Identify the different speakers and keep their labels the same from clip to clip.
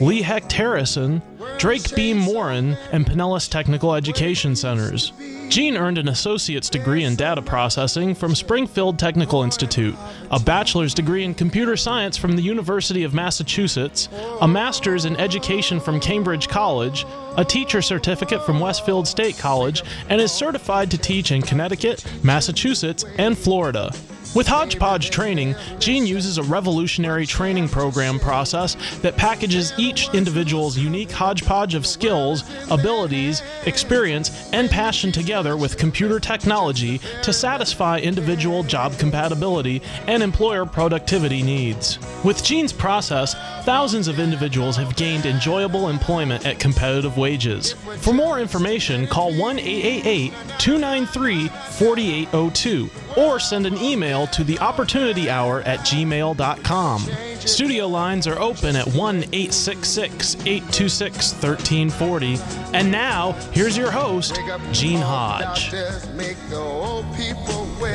Speaker 1: Lee Hecht Harrison, Drake Beam Morin, and Pinellas Technical Education Centers. Gene earned an associate's degree in data processing from Springfield Technical Institute, a bachelor's degree in computer science from the University of Massachusetts, a master's in education from Cambridge College, a teacher certificate from Westfield State College, and is certified to teach in Connecticut, Massachusetts, and Florida. With Hodgepodge Training, Gene uses a revolutionary training program process that packages each individual's unique hodgepodge of skills, abilities, experience, and passion together with computer technology to satisfy individual job compatibility and employer productivity needs. With Gene's process, thousands of individuals have gained enjoyable employment at competitive wages. For more information, call 1 888 293 4802 or send an email to the opportunity hour at gmail.com. Studio lines are open at 1 866 826 1340. And now, here's your host, Gene Hodge.
Speaker 2: Good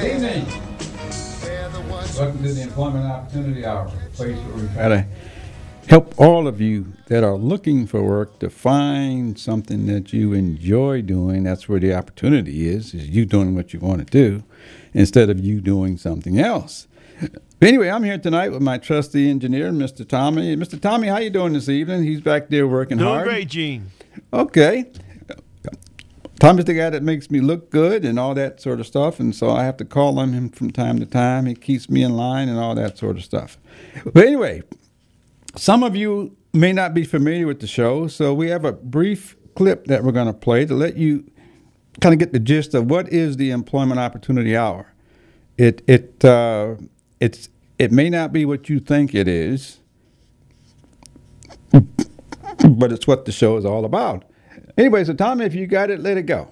Speaker 2: evening. Welcome to the Employment Opportunity Hour, a place where we try to help all of you that are looking for work to find something that you enjoy doing. That's where the opportunity is, is you doing what you want to do instead of you doing something else. But anyway, I'm here tonight with my trusty engineer, Mr. Tommy. Mr. Tommy, how you doing this evening? He's back there working
Speaker 3: Doing
Speaker 2: hard.
Speaker 3: great, Gene.
Speaker 2: Okay. Tommy's the guy that makes me look good and all that sort of stuff, and so I have to call on him from time to time. He keeps me in line and all that sort of stuff. But anyway, some of you may not be familiar with the show, so we have a brief clip that we're going to play to let you kind of get the gist of what is the Employment Opportunity Hour. It it uh, it's it may not be what you think it is, but it's what the show is all about. Anyway, so Tommy, if you got it, let it go.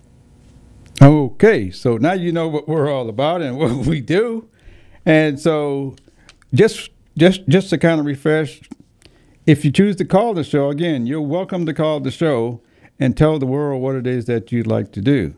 Speaker 2: Okay, so now you know what we're all about and what we do. And so just just just to kind of refresh, if you choose to call the show again, you're welcome to call the show and tell the world what it is that you'd like to do.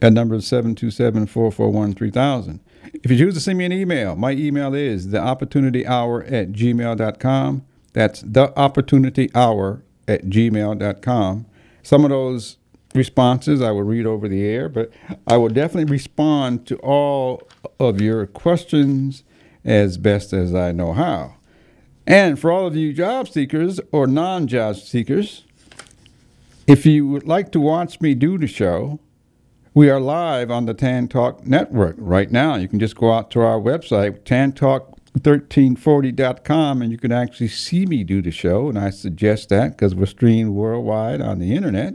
Speaker 2: That number is 727-441-3000. If you choose to send me an email, my email is the opportunity hour at gmail.com. That's the opportunity hour at gmail.com. Some of those responses I will read over the air, but I will definitely respond to all of your questions as best as I know how. And for all of you job seekers or non job seekers, if you would like to watch me do the show, we are live on the Tan Talk Network right now. You can just go out to our website, tantalk1340.com, and you can actually see me do the show. And I suggest that because we're streamed worldwide on the internet.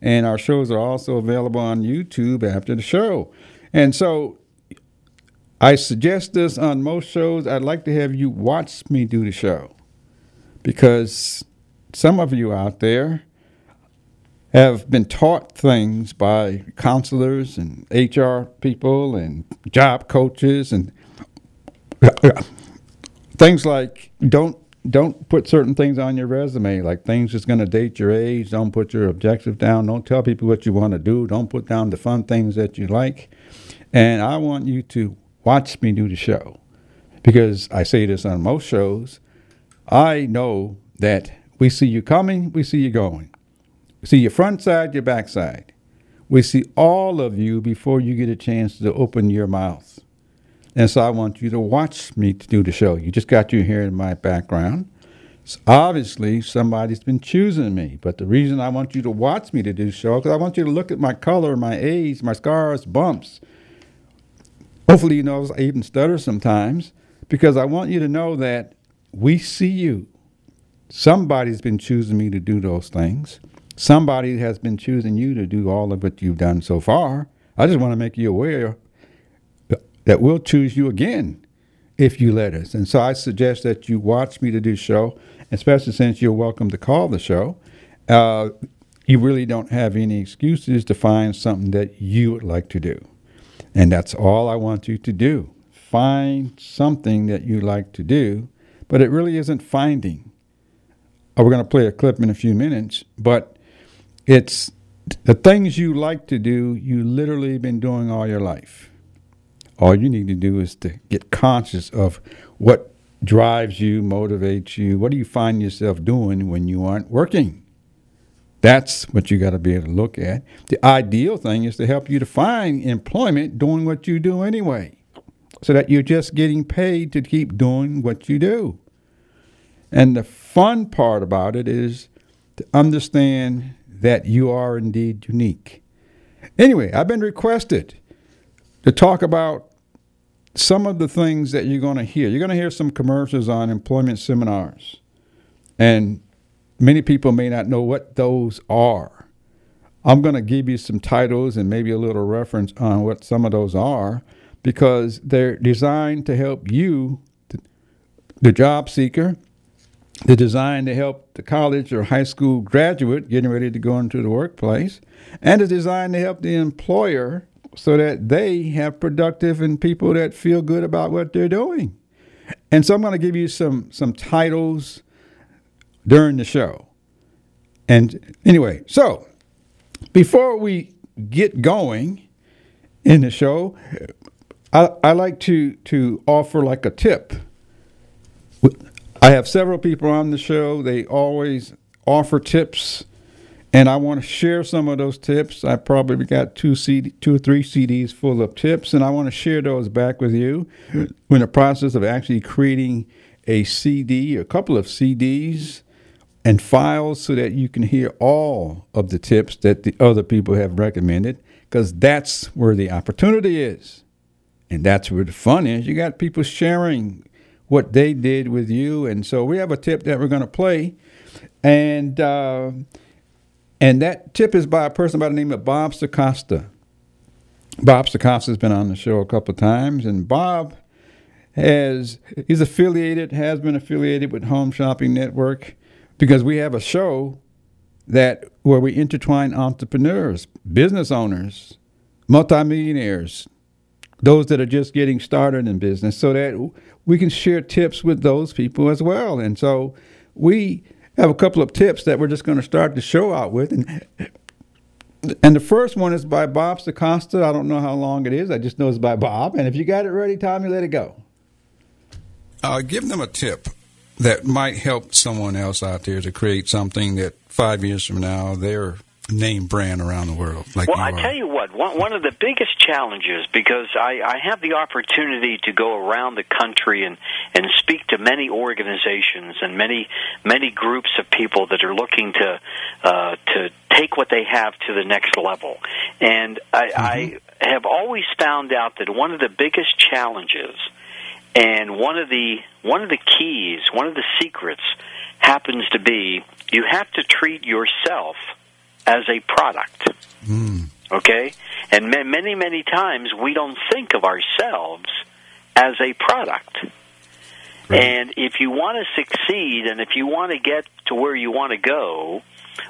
Speaker 2: And our shows are also available on YouTube after the show. And so I suggest this on most shows. I'd like to have you watch me do the show because some of you out there have been taught things by counselors and HR people and job coaches and things like don't don't put certain things on your resume like things that's going to date your age don't put your objective down don't tell people what you want to do don't put down the fun things that you like and i want you to watch me do the show because I say this on most shows. I know that we see you coming, we see you going. We see your front side, your back side. We see all of you before you get a chance to open your mouth. And so I want you to watch me to do the show. You just got you here in my background. So obviously, somebody's been choosing me. But the reason I want you to watch me to do the show, because I want you to look at my color, my age, my scars, bumps, Hopefully, you know I even stutter sometimes because I want you to know that we see you. Somebody's been choosing me to do those things. Somebody has been choosing you to do all of what you've done so far. I just want to make you aware that we'll choose you again if you let us. And so I suggest that you watch me to do show, especially since you're welcome to call the show. Uh, you really don't have any excuses to find something that you would like to do. And that's all I want you to do. Find something that you like to do, but it really isn't finding. Oh, we're going to play a clip in a few minutes, but it's the things you like to do, you literally been doing all your life. All you need to do is to get conscious of what drives you, motivates you. What do you find yourself doing when you aren't working? That's what you got to be able to look at. The ideal thing is to help you to find employment doing what you do anyway, so that you're just getting paid to keep doing what you do. And the fun part about it is to understand that you are indeed unique. Anyway, I've been requested to talk about some of the things that you're going to hear. You're going to hear some commercials on employment seminars. And many people may not know what those are. I'm going to give you some titles and maybe a little reference on what some of those are because they're designed to help you, the job seeker. They're designed to help the college or high school graduate getting ready to go into the workplace. And it's designed to help the employer so that they have productive and people that feel good about what they're doing. And so I'm going to give you some some titles during the show. And anyway, so before we get going in the show, I, I like to, to offer like a tip. I have several people on the show. They always offer tips, and I want to share some of those tips. I probably got two CD, two or three CDs full of tips, and I want to share those back with you. We're in the process of actually creating a CD, a couple of CDs and files so that you can hear all of the tips that the other people have recommended because that's where the opportunity is. And that's where the fun is. You got people sharing what they did with you. And so we have a tip that we're going to play. And, uh, and that tip is by a person by the name of Bob Circosta. Bob Circosta has been on the show a couple of times. And Bob has, he's affiliated, has been affiliated with Home Shopping Network because we have a show that where we intertwine entrepreneurs, business owners, multimillionaires, those that are just getting started in business, so that we can share tips with those people as well. And so we have a couple of tips that we're just going to start the show out with. And and the first one is by Bob Circosta. I don't know how long it is. I just know it's by Bob. And if you got it ready, Tommy, let it go.
Speaker 4: Uh, give them a tip that might help someone else out there to create something that five years from now they're name brand around the world. Like
Speaker 3: well, I tell you what, one, one of the biggest challenges because I, I have the opportunity to go around the country and and speak to many organizations and many many groups of people that are looking to uh, to take what they have to the next level, and I, I have always found out that one of the biggest challenges and one of the one of the keys, one of the secrets happens to be you have to treat yourself as a product. Hmm. Okay? And ma- many, many times we don't think of ourselves as a product. And if you want to succeed and if you want to get to where you want to go,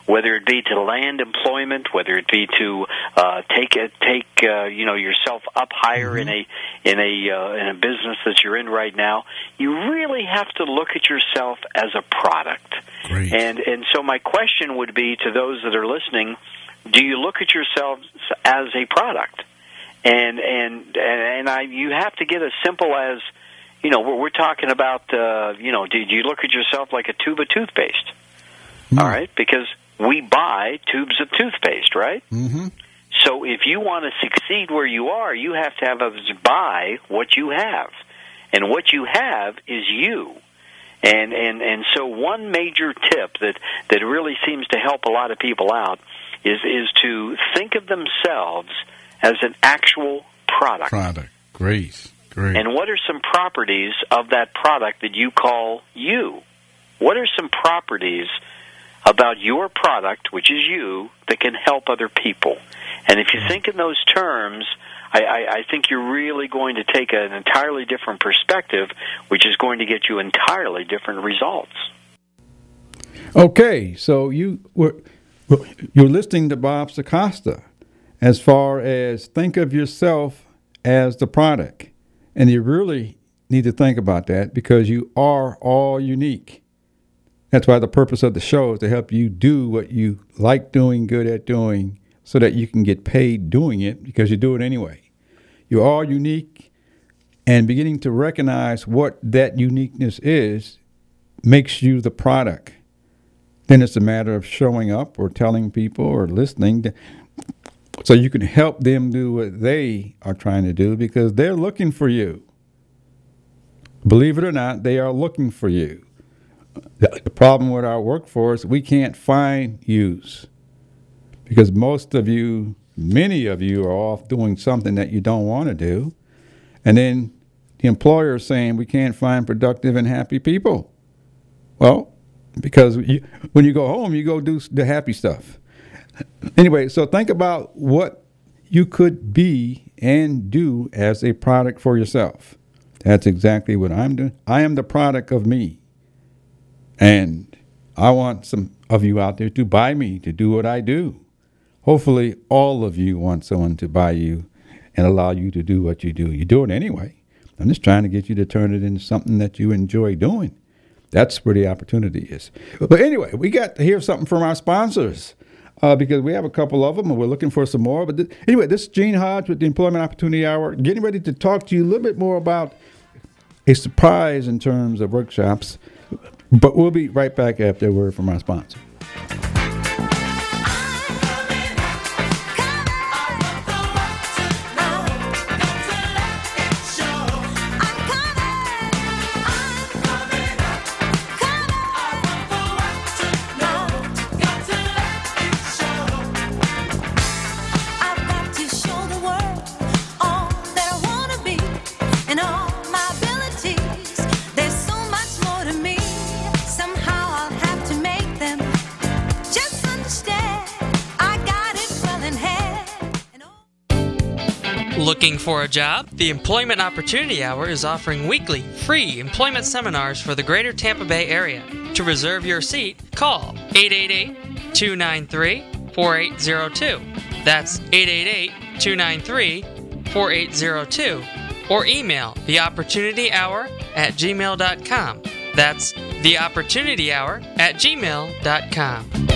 Speaker 3: whether it be to land employment, whether it be to uh, take a, take uh, you know yourself up higher in a in a uh, in a business that you're in right now, you really have to look at yourself as a product.
Speaker 4: Great.
Speaker 3: And and so my question would be to those that are listening: Do you look at yourselves as a product? And and and I you have to get as simple as you know we're, we're talking about uh, you know do, do you look at yourself like a tube of toothpaste? All right, because we buy tubes of toothpaste, right?
Speaker 4: Mm-hmm.
Speaker 3: So if you want to succeed where you are, you have to have others buy what you have, and what you have is you. And and and so one major tip that that really seems to help a lot of people out is is to think of themselves as an actual product.
Speaker 4: Product. Great. Great.
Speaker 3: And what are some properties of that product that you call you? What are some properties about your product, which is you, that can help other people? And if you mm-hmm. think in those terms, I, I, I think you're really going to take an entirely different perspective, which is going to get you entirely different results.
Speaker 2: Okay, so you were you're listening to Bob Circosta as far as think of yourself as the product, and you really need to think about that because you are all unique. That's why the purpose of the show is to help you do what you like doing, good at doing, so that you can get paid doing it because you do it anyway. You're all unique, and beginning to recognize what that uniqueness is makes you the product. Then it's a matter of showing up or telling people or listening to, so you can help them do what they are trying to do because they're looking for you. Believe it or not, they are looking for you. The, problem with our workforce, we can't find yous because most of you, many of you, are off doing something that you don't want to do. And then the employer is saying we can't find productive and happy people. Well, because you, when you go home, you go do the happy stuff. Anyway, so think about what you could be and do as a product for yourself. That's exactly what I'm doing. I am the product of me. And I want some of you out there to buy me to do what I do. Hopefully, all of you want someone to buy you and allow you to do what you do. You do it anyway. I'm just trying to get you to turn it into something that you enjoy doing. That's where the opportunity is. But anyway, we got to hear something from our sponsors uh, because we have a couple of them and we're looking for some more. But th- anyway, this is Gene Hodge with the Employment Opportunity Hour, getting ready to talk to you a little bit more about a surprise in terms of workshops. But we'll be right back after a word from our sponsor.
Speaker 5: For a job? The Employment Opportunity Hour is offering weekly free employment seminars for the greater Tampa Bay area. To reserve your seat, call 888 293 4802. That's 888 293 4802. Or email theopportunityhour at gmail.com. That's theopportunityhour at gmail.com.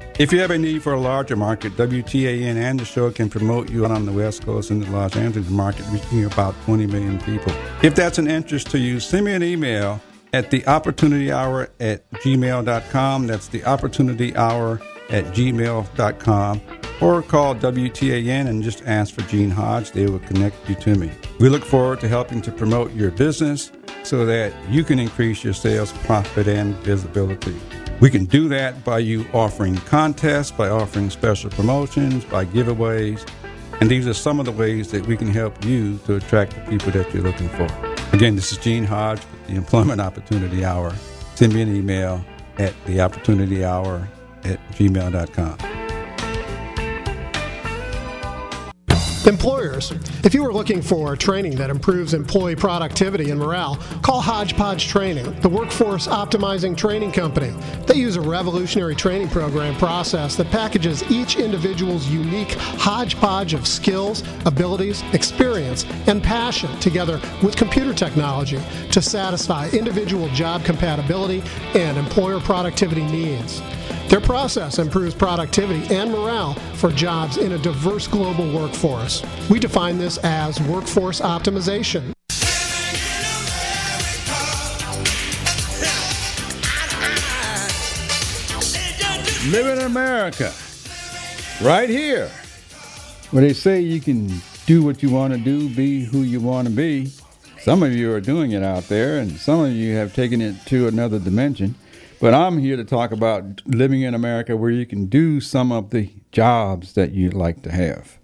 Speaker 4: If you have a need for a larger market, WTAN and the show can promote you on the West Coast and the Los Angeles market, reaching about 20 million people. If that's an interest to you, send me an email at the opportunity hour at gmail.com. That's the opportunity hour at gmail.com. Or call WTAN and just ask for Gene Hodge. They will connect you to me. We look forward to helping to promote your business so that you can increase your sales, profit, and visibility. We can do that by you offering contests, by offering special promotions, by giveaways. And these are some of the ways that we can help you to attract the people that you're looking for. Again, this is Gene Hodge with the Employment Opportunity Hour. Send me an email at theopportunityhour at gmail.com.
Speaker 6: Employers, if you are looking for training that improves employee productivity and morale, call Hodgepodge Training, the workforce optimizing training company. They use a revolutionary training program process that packages each individual's unique hodgepodge of skills, abilities, experience, and passion together with computer technology to satisfy individual job compatibility and employer productivity needs. Their process improves productivity and morale for jobs in a diverse global workforce. We define this as workforce optimization.
Speaker 2: Living in America, right here, where they say you can do what you want to do, be who you want to be. Some of you are doing it out there, and some of you have taken it to another dimension. But I'm here to talk about living in America where you can do some of the jobs that you'd like to have.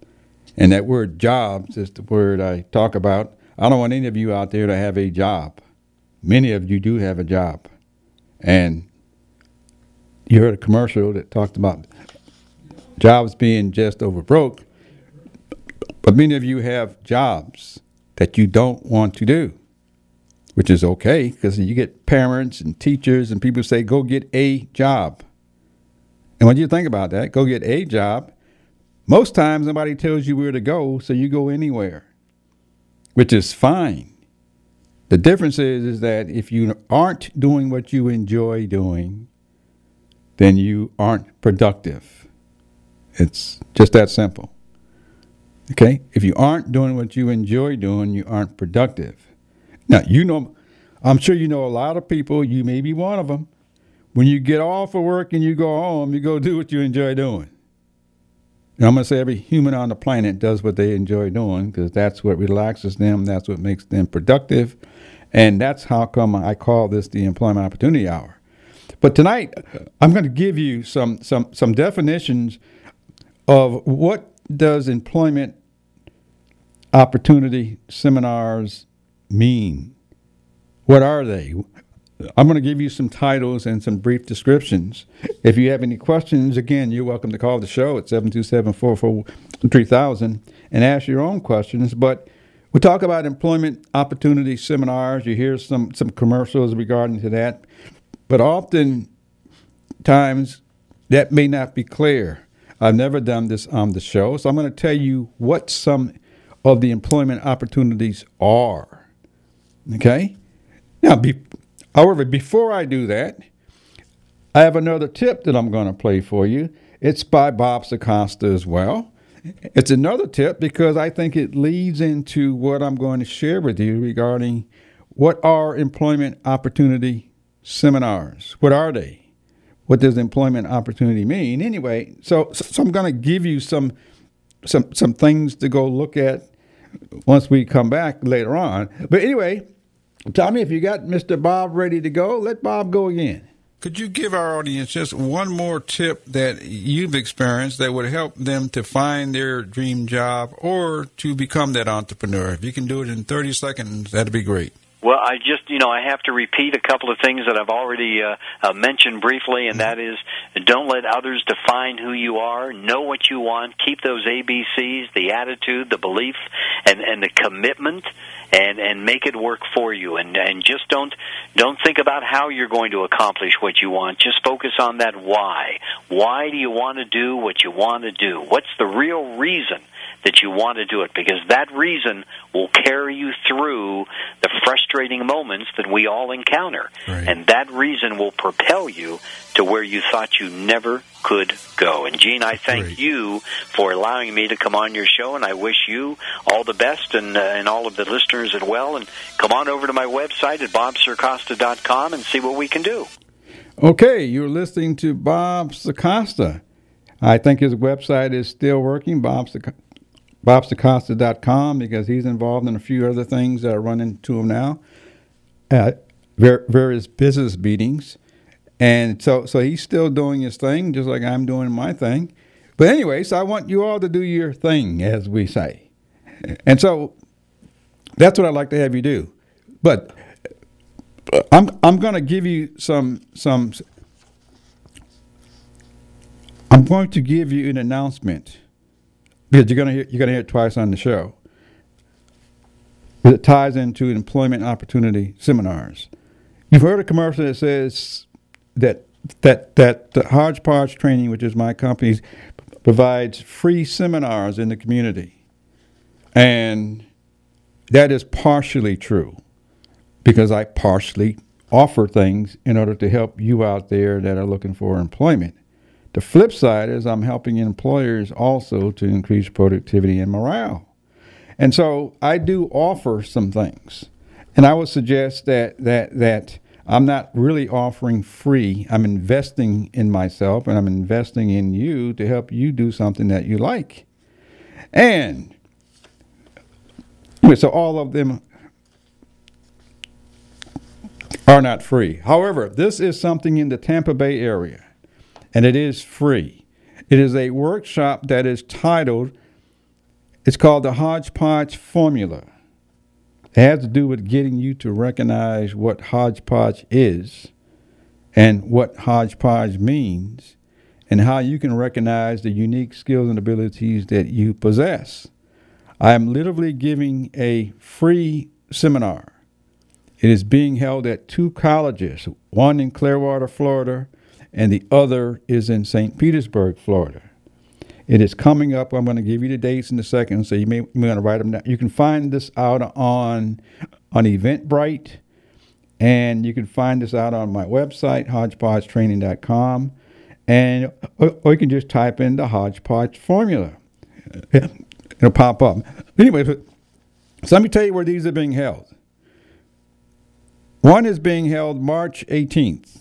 Speaker 2: And that word jobs is the word I talk about. I don't want any of you out there to have a job. Many of you do have a job. And you heard a commercial that talked about jobs being just over broke. But many of you have jobs that you don't want to do, which is okay because you get parents and teachers and people say, go get a job. And when you think about that, go get a job, most times nobody tells you where to go, so you go anywhere, which is fine. The difference is, is that if you aren't doing what you enjoy doing, then you aren't productive. It's just that simple. Okay? If you aren't doing what you enjoy doing, you aren't productive. Now, you know, I'm sure you know a lot of people, you may be one of them. When you get off of work and you go home, you go do what you enjoy doing. I'm going to say every human on the planet does what they enjoy doing because that's what relaxes them, that's what makes them productive. And that's how come I call this the employment opportunity hour. But tonight, I'm going to give you some some some definitions of what does employment opportunity seminars mean. What are they? I'm going to give you some titles and some brief descriptions. If you have any questions, again, you're welcome to call the show at 727-443,000 and ask your own questions. But we talk about employment opportunity seminars. You hear some some commercials regarding to that, but often times that may not be clear. I've never done this on the show, so I'm going to tell you what some of the employment opportunities are. Okay? Now, be, however, before I do that, I have another tip that I'm going to play for you. It's by Bob Circosta as well. It's another tip because I think it leads into what I'm going to share with you regarding what are employment opportunity seminars. What are they? What does employment opportunity mean? Anyway, so so I'm going to give you some some some things to go look at once we come back later on. But anyway, Tommy, if you got Mr. Bob ready to go, let Bob go again.
Speaker 4: Could you give our audience just one more tip that you've experienced that would help them to find their dream job or to become that entrepreneur? If you can do it in 30 seconds, that'd be great.
Speaker 3: Well, I just, you know, I have to repeat a couple of things that I've already uh, uh, mentioned briefly, and that is don't let others define who you are. Know what you want. Keep those ABCs, the attitude, the belief, and, and the commitment, and, and make it work for you. And, and just don't, don't think about how you're going to accomplish what you want. Just focus on that why. Why do you want to do what you want to do? What's the real reason? That you want to do it because that reason will carry you through the frustrating moments that we all encounter.
Speaker 7: Right.
Speaker 3: And that reason will propel you to where you thought you never could go. And Gene, I thank
Speaker 7: Great.
Speaker 3: you for allowing me to come on your show, and I wish you all the best and, uh, and all of the listeners as well. And come on over to my website at bobcircosta.com and see what we can do.
Speaker 2: Okay, you're listening to Bob Circosta. I think his website is still working, Bob Sac- bobcircosta.com, because he's involved in a few other things that are running to him now at ver- various business meetings. And so, so he's still doing his thing, just like I'm doing my thing. But anyway, so I want you all to do your thing, as we say. And so that's what I'd like to have you do. But uh, I'm I'm going to give you some some. I'm going to give you an announcement because you're going to hear, you're going to hear it twice on the show. It ties into employment opportunity seminars. You've heard a commercial that says that that that the Hodgepodge Training, which is my company, provides free seminars in the community, and that is partially true because I partially offer things in order to help you out there that are looking for employment. The flip side is I'm helping employers also to increase productivity and morale. And so I do offer some things. And I would suggest that that that I'm not really offering free. I'm investing in myself and I'm investing in you to help you do something that you like. And so all of them are not free. However, this is something in the Tampa Bay area, and it is free. It is a workshop that is titled, it's called the Hodgepodge Formula. It has to do with getting you to recognize what hodgepodge is and what hodgepodge means and how you can recognize the unique skills and abilities that you possess. I am literally giving a free seminar. It is being held at two colleges, one in Clearwater, Florida, and the other is in St. Petersburg, Florida. It is coming up. I'm going to give you the dates in a second, so you may, you may want to write them down. You can find this out on on Eventbrite, and you can find this out on my website, hodgepodgetraining.com, and or, or you can just type in the hodgepodge formula. It'll pop up. Anyway, so let me tell you where these are being held. One is being held March 18th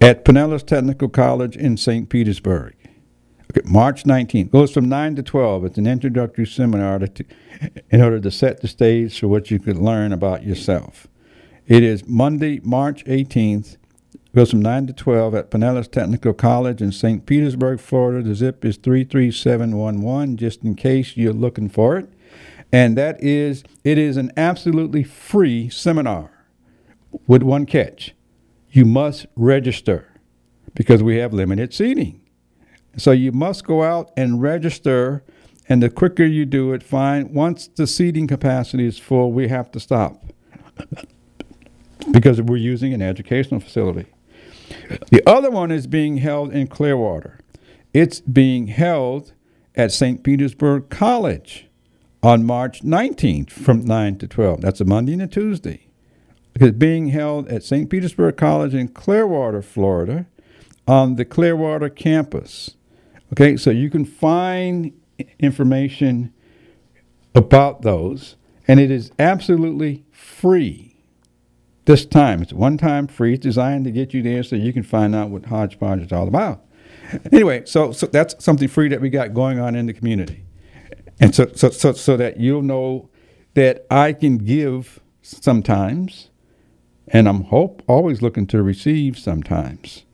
Speaker 2: at Pinellas Technical College in St. Petersburg. Okay, March 19th. Goes from 9 to 12. It's an introductory seminar to, in order to set the stage for what you could learn about yourself. It is Monday, March 18th. Goes from 9 to 12 at Pinellas Technical College in St. Petersburg, Florida. The zip is 33711, just in case you're looking for it. And that is, it is an absolutely free seminar with one catch. You must register because we have limited seating. So you must go out and register, and the quicker you do it, fine. Once the seating capacity is full, we have to stop because we're using an educational facility. The other one is being held in Clearwater. It's being held at St. Petersburg College on March 19th from 9 to 12. That's a Monday and a Tuesday. It's being held at St. Petersburg College in Clearwater, Florida, on the Clearwater campus. Okay, so you can find information about those, and it is absolutely free. This time, it's one time free. It's designed to get you there so you can find out what Hodgepodge is all about. Anyway, so, so that's something free that we got going on in the community. And so, so, so, so that you'll know that I can give sometimes, and I'm hope always looking to receive sometimes.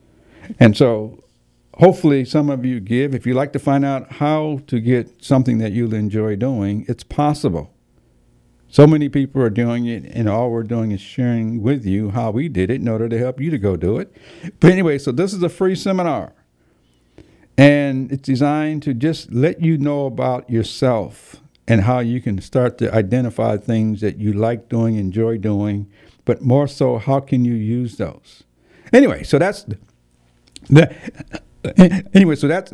Speaker 2: And so, hopefully, some of you give. If you'd like to find out how to get something that you'll enjoy doing, it's possible. So many people are doing it, and all we're doing is sharing with you how we did it in order to help you to go do it. But anyway, so this is a free seminar, and it's designed to just let you know about yourself and how you can start to identify things that you like doing, enjoy doing, but more so, how can you use those? Anyway, so that's the. Anyway, so that's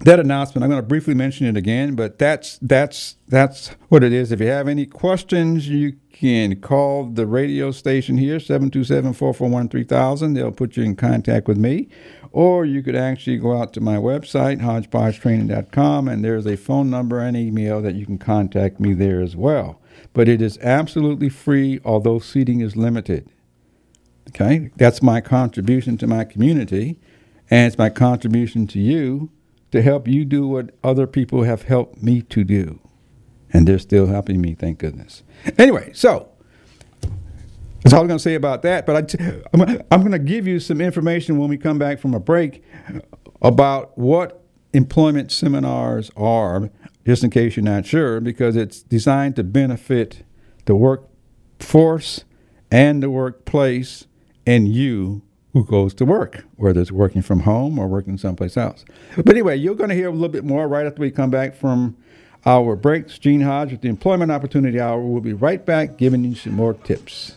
Speaker 2: that announcement. I'm going to briefly mention it again, but that's that's that's what it is. If you have any questions, you can call the radio station here 727-441-3000. They'll put you in contact with me, or you could actually go out to my website hodgepodgetraining.com, and there's a phone number and email that you can contact me there as well. But it is absolutely free, although seating is limited. Okay, that's my contribution to my community, and it's my contribution to you to help you do what other people have helped me to do. And they're still helping me, thank goodness. Anyway, so that's all I'm going to say about that. But I t- I'm, I'm going to give you some information when we come back from a break about what employment seminars are, just in case you're not sure, because it's designed to benefit the workforce and the workplace and you who goes to work, whether it's working from home or working someplace else. But anyway, you're going to hear a little bit more right after we come back from our breaks. Gene Hodge with the Employment Opportunity Hour. We'll be right back giving you some more tips.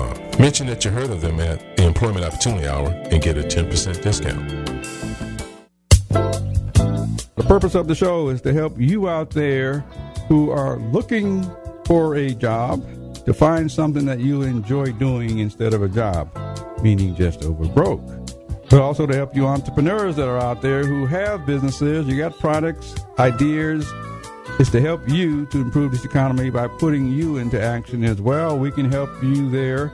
Speaker 8: Mention that you heard of them at the Employment Opportunity Hour and get a 10% discount.
Speaker 2: The purpose of the show is to help you out there who are looking for a job to find something that you enjoy doing instead of a job, meaning just over broke. But also to help you entrepreneurs that are out there who have businesses, you got products, ideas. It's to help you to improve this economy by putting you into action as well. We can help you there.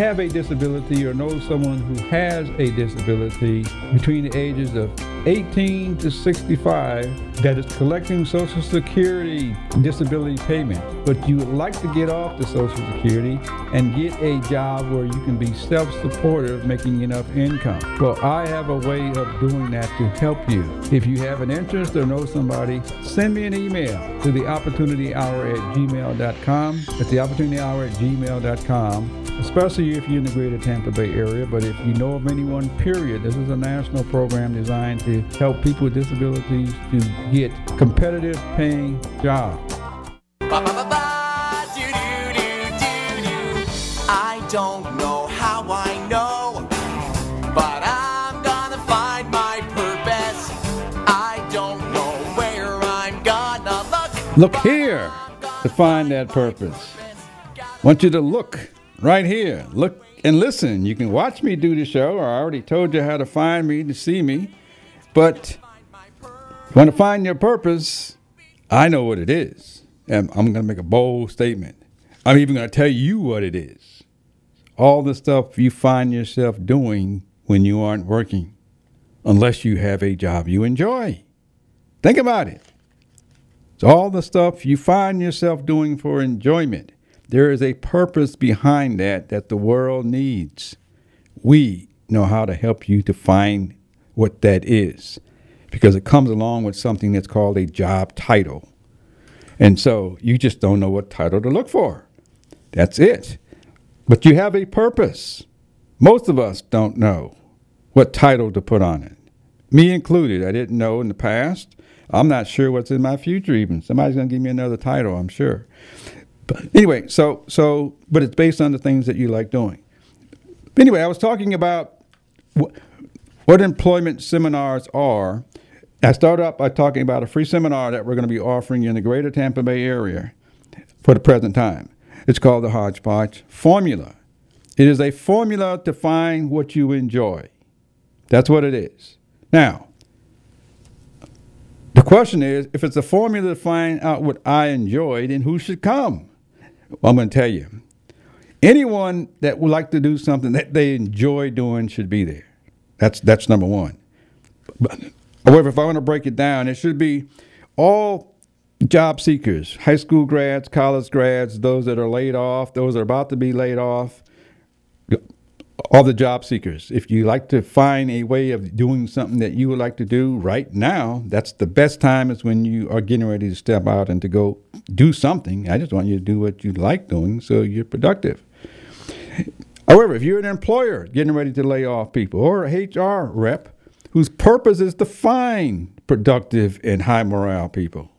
Speaker 2: have a disability or know someone who has a disability between the ages of 18 to 65 that is collecting Social Security disability payment, but you would like to get off the Social Security and get a job where you can be self-supportive, making enough income. Well, I have a way of doing that to help you. If you have an interest or know somebody, send me an email to the opportunity hour at gmail.com. That's the opportunity hour at gmail.com especially if you're in the greater Tampa Bay area. But if you know of anyone, period, this is a national program designed to help people with disabilities to get competitive paying jobs.
Speaker 9: I don't know how I know, but I'm gonna find my purpose. I don't know where I'm gonna look.
Speaker 2: Look here to find that purpose. I want you to look right here. Look and listen. You can watch me do the show. Or I already told you how to find me to see me. But want to find your purpose, I know what it is. And I'm going to make a bold statement. I'm even going to tell you what it is. All the stuff you find yourself doing when you aren't working, unless you have a job you enjoy. Think about it. It's all the stuff you find yourself doing for enjoyment. There is a purpose behind that that the world needs. We know how to help you to find what that is because it comes along with something that's called a job title. And so you just don't know what title to look for. That's it. But you have a purpose. Most of us don't know what title to put on it. Me included. I didn't know in the past. I'm not sure what's in my future even. Somebody's going to give me another title, I'm sure. But anyway, so so but it's based on the things that you like doing. Anyway, I was talking about wh- what employment seminars are. I started out by talking about a free seminar that we're going to be offering in the greater Tampa Bay area for the present time. It's called the Hodgepodge Formula. It is a formula to find what you enjoy. That's what it is. Now, the question is if it's a formula to find out what I enjoy, then who should come? Well, I'm going to tell you. Anyone that would like to do something that they enjoy doing should be there. That's that's number one. But, however, if I want to break it down, it should be all job seekers, high school grads, college grads, those that are laid off, those that are about to be laid off, all the job seekers. If you like to find a way of doing something that you would like to do right now, that's the best time is when you are getting ready to step out and to go do something. I just want you to do what you like doing so you're productive. However, if you're an employer getting ready to lay off people or a HR rep whose purpose is to find productive and high morale people,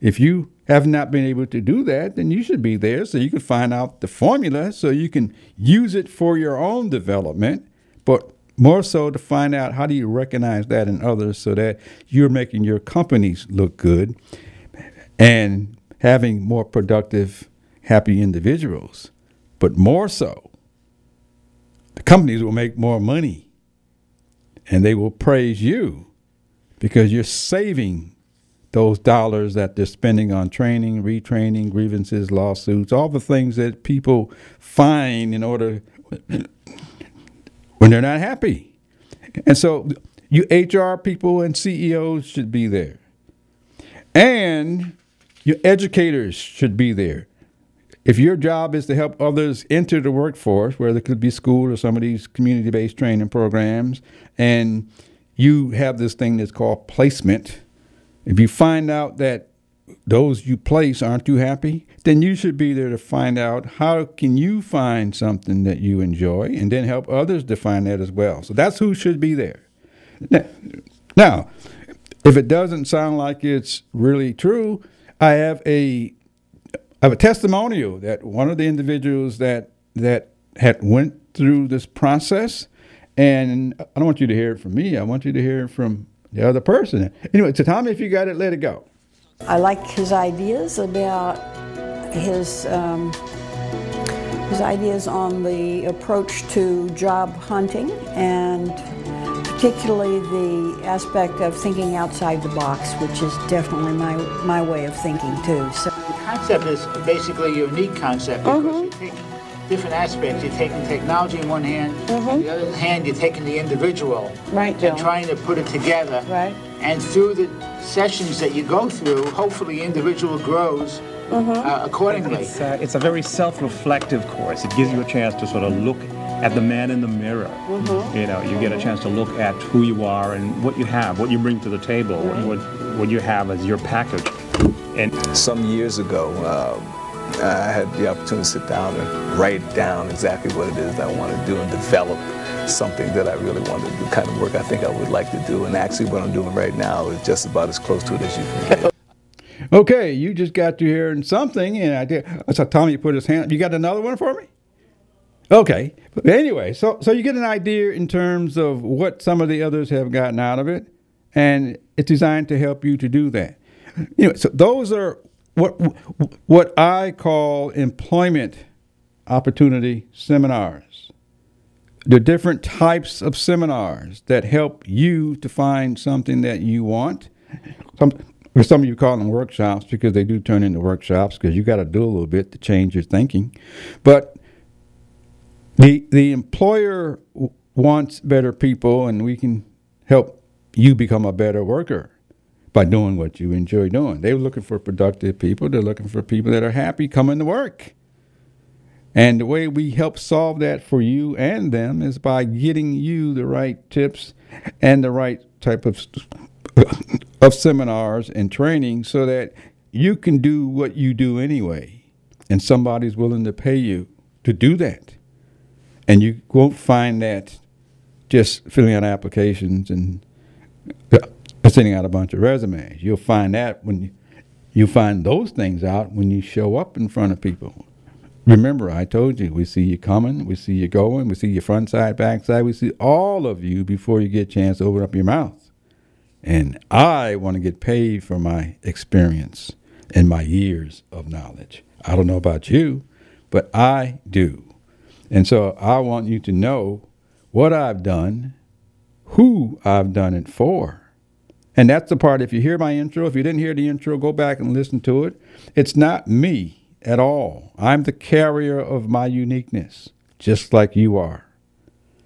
Speaker 2: if you have not been able to do that, then you should be there so you can find out the formula so you can use it for your own development, but more so to find out how do you recognize that in others so that you're making your companies look good and having more productive, happy individuals. But more so, the companies will make more money and they will praise you because you're saving those dollars that they're spending on training, retraining, grievances, lawsuits, all the things that people find in order when they're not happy. And so you HR people and CEOs should be there. And your educators should be there. If your job is to help others enter the workforce, whether it could be school or some of these community based training programs, and you have this thing that's called placement, if you find out that those you place aren't too happy, then you should be there to find out how can you find something that you enjoy and then help others define that as well. So that's who should be there. Now, if it doesn't sound like it's really true, I have a I have a testimonial that one of the individuals that that had went through this process, and I don't want you to hear it from me. I want you to hear it from the other person. Anyway, so Tommy, if you got it, let it go.
Speaker 10: I like his ideas about his um, his ideas on the approach to job hunting and particularly the aspect of thinking outside the box, which is definitely my my way of thinking too. So the
Speaker 11: concept is basically a unique concept because you take different aspects. You're taking technology in one hand, on the other hand, you're taking the individual
Speaker 10: Right, Joe.
Speaker 11: and trying to put it together.
Speaker 10: Right.
Speaker 11: And through the sessions that you go through, hopefully, individual grows uh, accordingly.
Speaker 12: It's, uh, it's a very self-reflective course. It gives you a chance to sort of look at the man in the mirror. You know, you get a chance to look at who you are and what you have, what you bring to the table, what, what you have as your package. And
Speaker 13: Some years ago, um, I had the opportunity to sit down and write down exactly what it is that I want to do and develop something that I really want to do, kind of work I think I would like to do. And actually, what I'm doing right now is just about as close to it as you can get.
Speaker 2: Okay, you just got to hearing something, and I did. Saw Tommy put his hand. You got another one for me? Okay. But anyway, so so you get an idea in terms of what some of the others have gotten out of it, and it's designed to help you to do that. Know, so those are what what I call employment Opportunity Seminars. The different types of seminars that help you to find something that you want. Some, some of you call them workshops because they do turn into workshops because you got to do a little bit to change your thinking. But the the employer wants better people, and we can help you become a better worker by doing what you enjoy doing. They're looking for productive people. They're looking for people that are happy coming to work. And the way we help solve that for you and them is by getting you the right tips and the right type of of seminars and training so that you can do what you do anyway and somebody's willing to pay you to do that. And you won't find that just filling out applications and sending out a bunch of resumes. You'll find that when you, you find those things out when you show up in front of people. Remember, I told you, we see you coming, we see you going, we see your front side, back side, we see all of you before you get a chance to open up your mouth. And I want to get paid for my experience and my years of knowledge. I don't know about you, but I do. And so I want you to know what I've done, who I've done it for. And that's the part, if you hear my intro, if you didn't hear the intro, go back and listen to it. It's not me at all. I'm the carrier of my uniqueness, just like you are.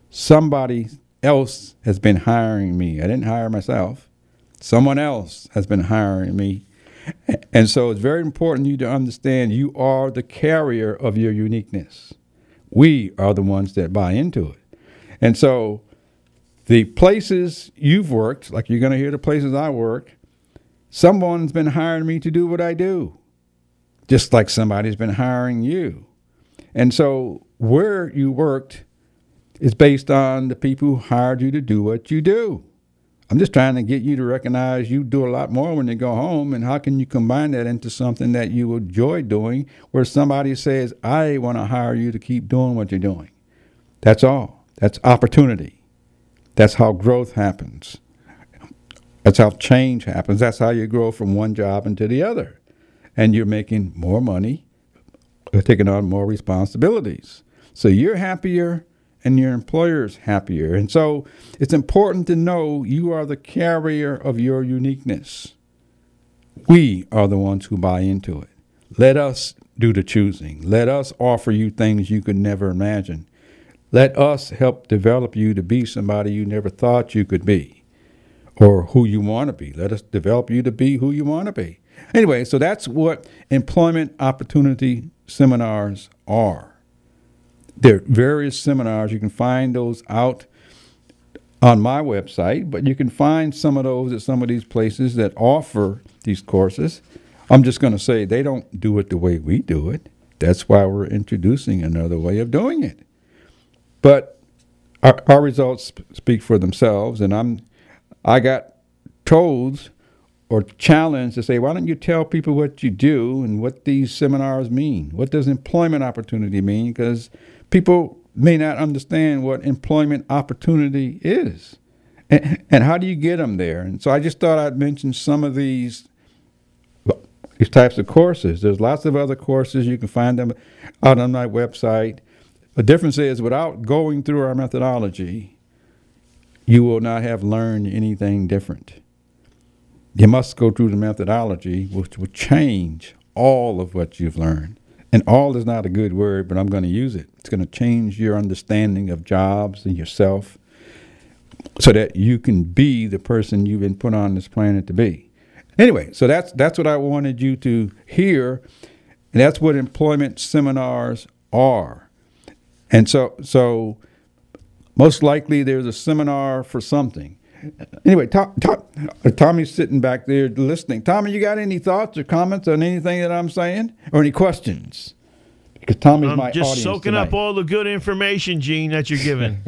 Speaker 2: Somebody else has been hiring me. I didn't hire myself. Someone else has been hiring me. And so it's very important you to understand you are the carrier of your uniqueness. We are the ones that buy into it. And so the places you've worked, like you're going to hear the places I work, someone's been hiring me to do what I do, just like somebody's been hiring you. And so where you worked is based on the people who hired you to do what you do. I'm just trying to get you to recognize you do a lot more when you go home, and how can you combine that into something that you enjoy doing, where somebody says, I want to hire you to keep doing what you're doing. That's all. That's opportunity. That's how growth happens. That's how change happens. That's how you grow from one job into the other. And you're making more money, uh, taking on more responsibilities. So you're happier and your employer's happier. And so it's important to know you are the carrier of your uniqueness. We are the ones who buy into it. Let us do the choosing. Let us offer you things you could never imagine. Let us help develop you to be somebody you never thought you could be or who you want to be. Let us develop you to be who you want to be. Anyway, so that's what employment opportunity seminars are. There are various seminars. You can find those out on my website, but you can find some of those at some of these places that offer these courses. I'm just going to say they don't do it the way we do it. That's why we're introducing another way of doing it. But our, our results speak for themselves, and I'm I got told or challenged to say, why don't you tell people what you do and what these seminars mean? What does employment opportunity mean? Because people may not understand what employment opportunity is. And, and how do you get them there? And so I just thought I'd mention some of these these types of courses. There's lots of other courses. You can find them out on my website. The difference is without going through our methodology, you will not have learned anything different. You must go through the methodology, which will change all of what you've learned. And all is not a good word, but I'm going to use it. It's going to change your understanding of jobs and yourself so that you can be the person you've been put on this planet to be. Anyway, so that's that's what I wanted you to hear. And that's what employment seminars are. And so so most likely there's a seminar for something. Anyway, Tom, Tom, Tommy's sitting back there listening. Tommy, you got any thoughts or comments on anything that I'm saying, or any questions? Because Tommy's
Speaker 14: I'm
Speaker 2: my
Speaker 14: just
Speaker 2: audience
Speaker 14: soaking
Speaker 2: tonight.
Speaker 14: up all the good information, Gene, that you're giving.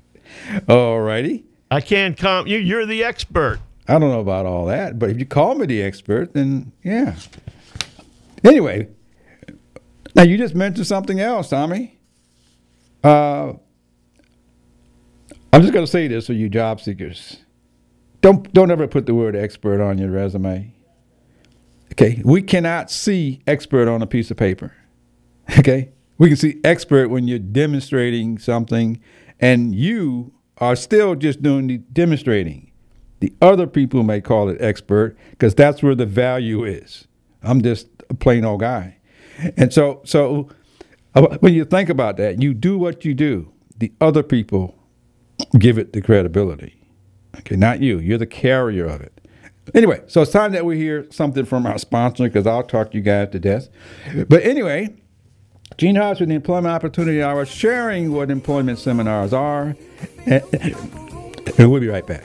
Speaker 2: all righty.
Speaker 14: I can't com. You, you're the expert.
Speaker 2: I don't know about all that, but if you call me the expert, then yeah. Anyway, now you just mentioned something else, Tommy. Uh, I'm just going to say this for you job seekers. Don't don't ever put the word expert on your resume. Okay, we cannot see expert on a piece of paper. Okay, We can see expert when you're demonstrating something and you are still just doing the demonstrating. The other people may call it expert because that's where the value is. I'm just a plain old guy. And so, so Uh, when you think about that, you do what you do. The other people give it the credibility. Okay, not you. You're the carrier of it. Anyway, so it's time that we hear something from our sponsor because I'll talk you guys to death. But anyway, Gene Hodge with the Employment Opportunity Hour sharing what employment seminars are. And we'll be right back.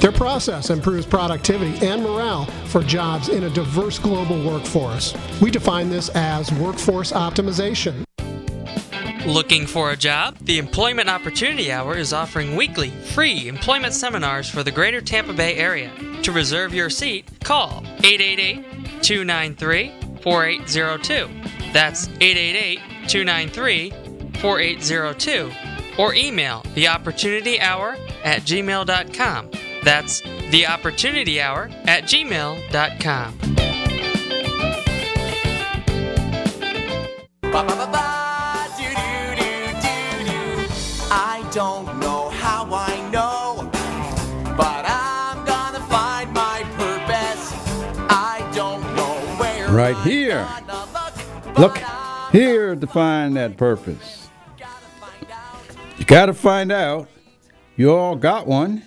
Speaker 6: Their process improves productivity and morale for jobs in a diverse global workforce. We define this as workforce optimization.
Speaker 5: Looking for a job? The Employment Opportunity Hour is offering weekly free employment seminars for the greater Tampa Bay area. To reserve your seat, call 888 293 4802. That's 888 293 4802. Or email the Opportunity Hour at gmail.com. That's the Opportunity Hour at gmail.com.
Speaker 9: Ba-ba-ba-ba, doo-doo-doo-doo-doo. I don't know how I know, but I'm gonna find my purpose. I don't know where.
Speaker 2: Right here. Look here to find that purpose. You got to find out. You all got one.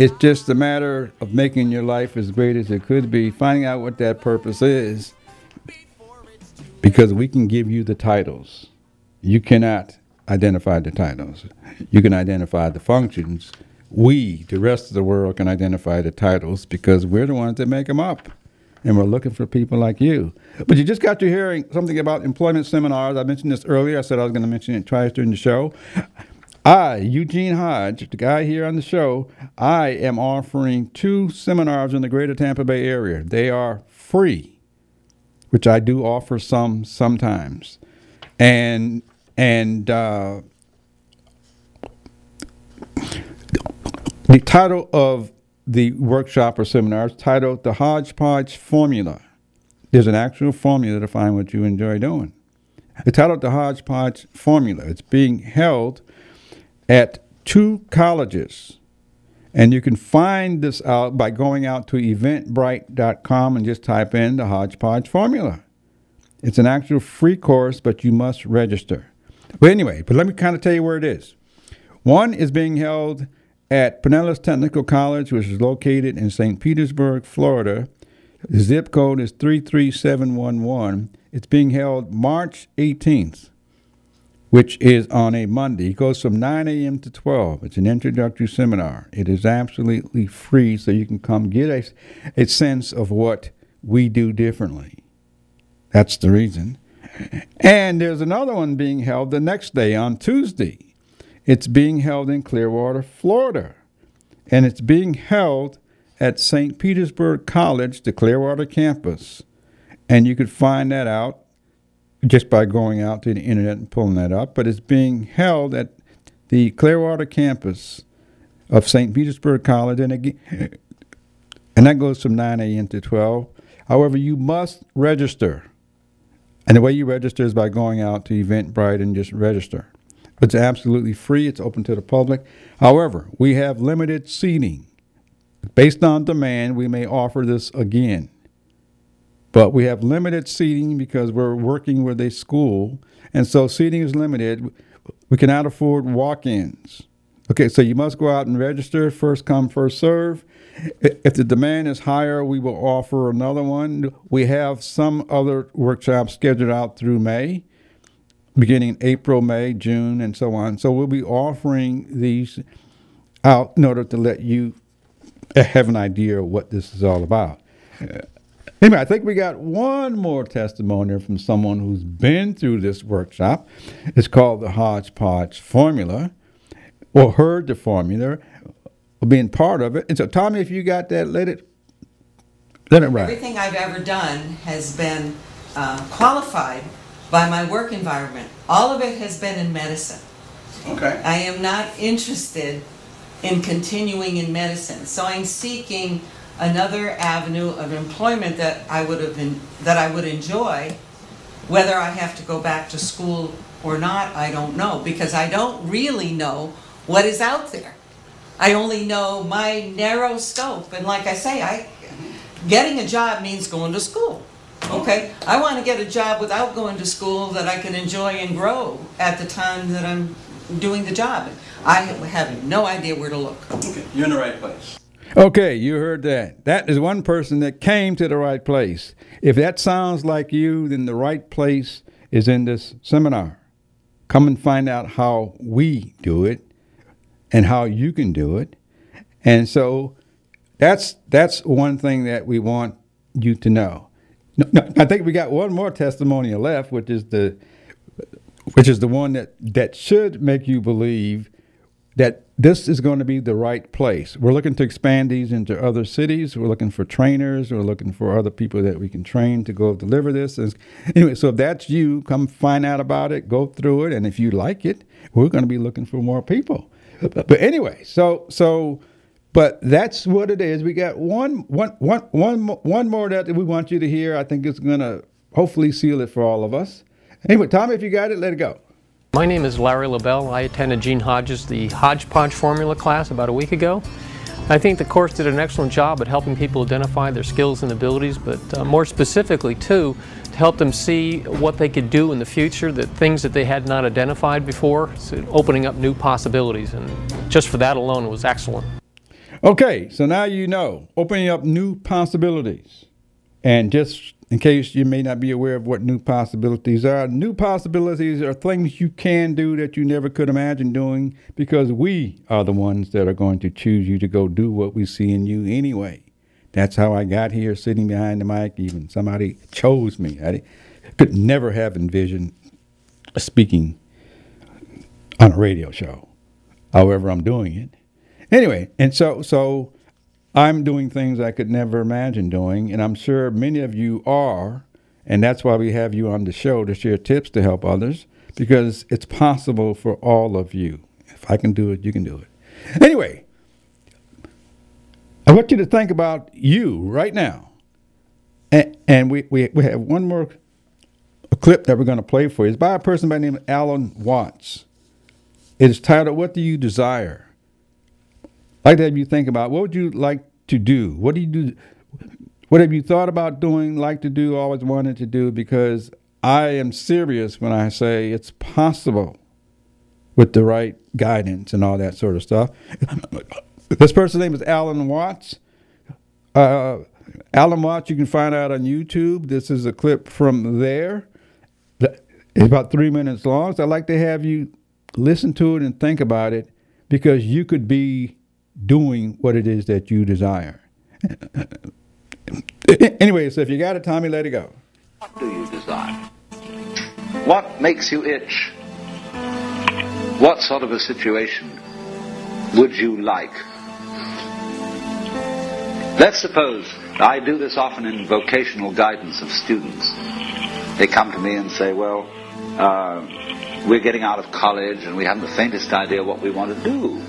Speaker 2: It's just a matter of making your life as great as it could be, finding out what that purpose is. Because we can give you the titles. You cannot identify the titles. You can identify the functions. We, the rest of the world, can identify the titles because we're the ones that make them up. And we're looking for people like you. But you just got to hearing something about employment seminars. I mentioned this earlier. I said I was going to mention it twice during the show. I, Eugene Hodge, the guy here on the show, I am offering two seminars in the greater Tampa Bay area. They are free, which I do offer some sometimes. And and uh, the title of the workshop or seminar is titled The Hodgepodge Formula. There's an actual formula to find what you enjoy doing. It's titled The Hodgepodge Formula. It's being held at two colleges. And you can find this out by going out to eventbrite.com and just type in the Hodgepodge Formula. It's an actual free course, but you must register. But anyway, but let me kind of tell you where it is. One is being held at Pinellas Technical College, which is located in St. Petersburg, Florida. The zip code is 33711. It's being held March 18th, which is on a Monday. It goes from 9 a.m. to 12. It's an introductory seminar. It is absolutely free, so you can come get a, a sense of what we do differently. That's the reason. And there's another one being held the next day on Tuesday. It's being held in Clearwater, Florida. And it's being held at St. Petersburg College, the Clearwater campus. And you could find that out just by going out to the internet and pulling that up. But it's being held at the Clearwater campus of St. Petersburg College. And, again, and that goes from 9 a.m. to 12. However, you must register. And the way you register is by going out to Eventbrite and just register. It's absolutely free, it's open to the public. However, we have limited seating. Based on demand, we may offer this again. But we have limited seating because we're working with a school, and so seating is limited. We cannot afford walk ins. Okay, so you must go out and register, first come, first serve. If the demand is higher, we will offer another one. We have some other workshops scheduled out through May, beginning April, May, June, and so on. So we'll be offering these out in order to let you have an idea of what this is all about. Anyway, I think we got one more testimony from someone who's been through this workshop. It's called the Hodgepodge Formula, or heard the formula, or being part of it. And so, Tommy, if you got that, let it let it ride.
Speaker 15: Everything I've ever done has been uh, qualified by my work environment. All of it has been in medicine.
Speaker 2: Okay.
Speaker 15: I am not interested in continuing in medicine, so I'm seeking another avenue of employment that I would have been, that I would enjoy. Whether I have to go back to school or not, I don't know because I don't really know what is out there. I only know my narrow scope, and like I say, I getting a job means going to school. Okay, I want to get a job without going to school that I can enjoy and grow at the time that I'm doing the job. I have no idea where to look.
Speaker 2: Okay, you're in the right place. Okay, you heard that. That is one person that came to the right place. If that sounds like you, then the right place is in this seminar. Come and find out how we do it and how you can do it. And so that's that's one thing that we want you to know. No, no, I think we got one more testimonial left, which is the which is the one that that should make you believe that this is going to be the right place. We're looking to expand these into other cities. We're looking for trainers. We're looking for other people that we can train to go deliver this. Anyway, so if that's you, come find out about it, go through it, and if you like it, we're going to be looking for more people. But, anyway, so so, but that's what it is. We got one one one one one more that we want you to hear. I think it's going to hopefully seal it for all of us. Anyway, Tommy, if you got it, let it go.
Speaker 16: My name is Larry LaBelle. I attended Gene Hodge's the Hodgepodge Formula class about a week ago. I think the course did an excellent job at helping people identify their skills and abilities, but uh, more specifically, too, to help them see what they could do in the future, that things that they had not identified before, so opening up new possibilities. And just for that alone, it was excellent.
Speaker 2: Okay, so now you know, opening up new possibilities. And just in case you may not be aware of what new possibilities are, new possibilities are things you can do that you never could imagine doing because we are the ones that are going to choose you to go do what we see in you anyway. That's how I got here sitting behind the mic. Even somebody chose me. I could never have envisioned speaking on a radio show. However, I'm doing it. Anyway, and so so I'm doing things I could never imagine doing, and I'm sure many of you are, and that's why we have you on the show to share tips to help others because it's possible for all of you. If I can do it, you can do it. Anyway, I want you to think about you right now. And, we, we, we have one more clip that we're going to play for you. It's by a person by the name of Alan Watts. It is titled, What Do You Desire? I'd like to have you think about what would you like to do? What do you do? What have you thought about doing, like to do, always wanted to do? Because I am serious when I say it's possible with the right guidance and all that sort of stuff. this person's name is Alan Watts. Uh, Alan Watts, you can find out on YouTube. This is a clip from there. It's about three minutes long. So I'd like to have you listen to it and think about it because you could be doing what it is that you desire. anyway, so if you got it, Tommy, let it go.
Speaker 17: What do you desire? What makes you itch? What sort of a situation would you like? Let's suppose I do this often in vocational guidance of students. They come to me and say, Well, uh, we're getting out of college and we haven't the faintest idea what we want to do.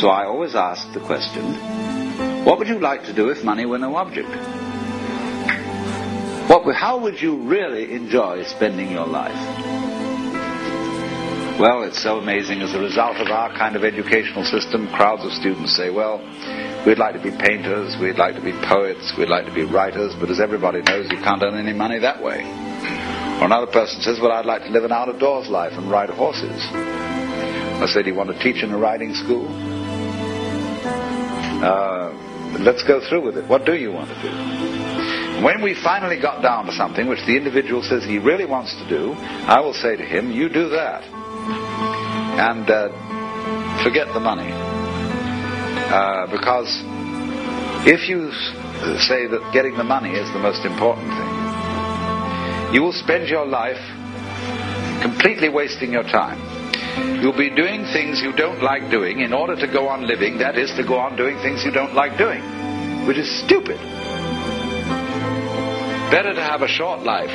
Speaker 17: So I always ask the question, what would you like to do if money were no object? What, how would you really enjoy spending your life? Well, it's so amazing. As a result of our kind of educational system, crowds of students say, well, we'd like to be painters, we'd like to be poets, we'd like to be writers, but as everybody knows, you can't earn any money that way. Or another person says, well, I'd like to live an out-of-doors life and ride horses. I said, do you want to teach in a riding school? Uh, let's go through with it. What do you want to do? When we finally got down to something which the individual says he really wants to do, I will say to him, you do that. And uh, forget the money. Uh, because if you say that getting the money is the most important thing, you will spend your life completely wasting your time. You'll be doing things you don't like doing in order to go on living, that is, to go on doing things you don't like doing, which is stupid. Better to have a short life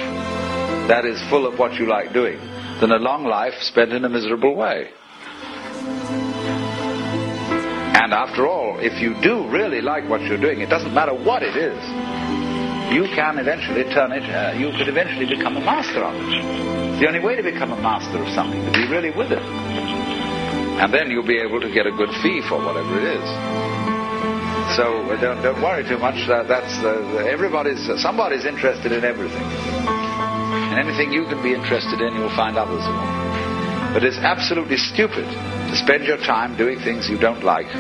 Speaker 17: that is full of what you like doing than a long life spent in a miserable way. And after all, if you do really like what you're doing, it doesn't matter what it is, you can eventually turn it, uh, you could eventually become a master of it. It's the only way to become a master of something, to be really with it. And then you'll be able to get a good fee for whatever it is. So uh, don't, don't worry too much. Uh, that's uh, everybody's. Uh, somebody's interested in everything, and anything you can be interested in, you'll find others. But it's absolutely stupid to spend your time doing things you don't like,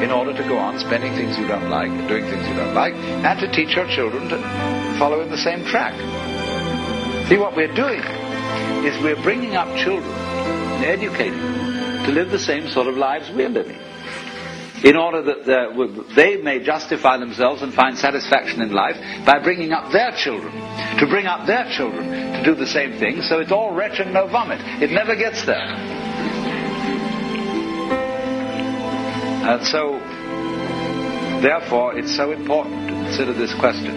Speaker 17: in order to go on spending things you don't like, doing things you don't like, and to teach your children to follow in the same track. See what we're doing is we're bringing up children and educating them to live the same sort of lives we're living in order that uh, they may justify themselves and find satisfaction in life by bringing up their children, to bring up their children to do the same thing, so it's all retch and no vomit. It never gets there. And so, therefore, it's so important to consider this question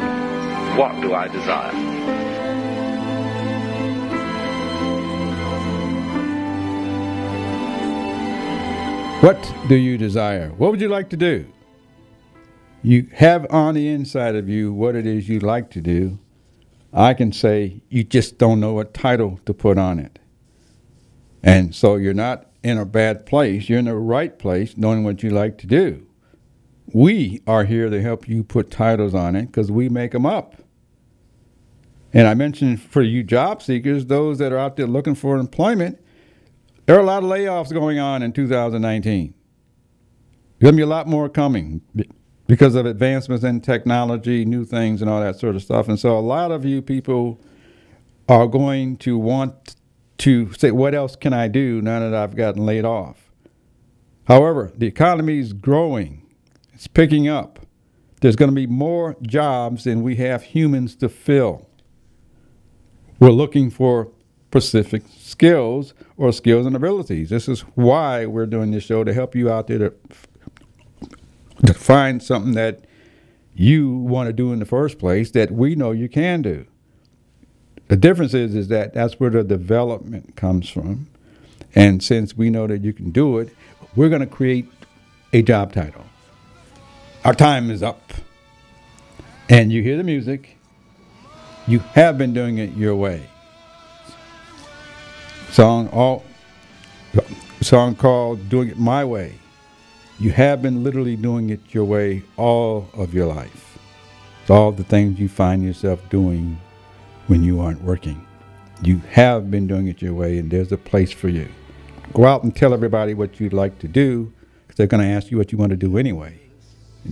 Speaker 17: what do I desire?
Speaker 2: What do you desire? What would you like to do? You have on the inside of you what it is you like to do. I can say you just don't know what title to put on it. And so you're not in a bad place. You're in the right place knowing what you like to do. We are here to help you put titles on it because we make them up. And I mentioned for you job seekers, those that are out there looking for employment, there are a lot of layoffs going on in 2019. There's going to be a lot more coming because of advancements in technology, new things, and all that sort of stuff. And so a lot of you people are going to want to say, What else can I do now that I've gotten laid off? However, the economy is growing, it's picking up. There's going to be more jobs than we have humans to fill. We're looking for specific skills or skills and abilities. This is why we're doing this show to help you out there to, to find something that you want to do in the first place that we know you can do. The difference is is that that's where the development comes from. And since we know that you can do it, we're going to create a job title. Our time is up. And you hear the music. You have been doing it your way. Song all song called Doing It My Way. You have been literally doing it your way all of your life. It's all the things you find yourself doing when you aren't working. You have been doing it your way, and there's a place for you. Go out and tell everybody what you'd like to do, because they're going to ask you what you want to do anyway.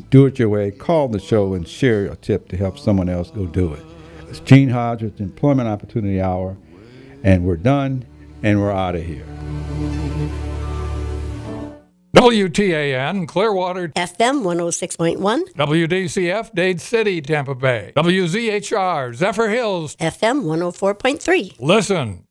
Speaker 2: Do it your way. Call the show and share a tip to help someone else go do it. It's Gene Hodge with Employment Opportunity Hour, and we're done, and we're out of here.
Speaker 18: WTAN, Clearwater,
Speaker 19: FM 106.1,
Speaker 18: WDCF, Dade City, Tampa Bay, WZHR, Zephyrhills,
Speaker 19: FM 104.3.
Speaker 18: Listen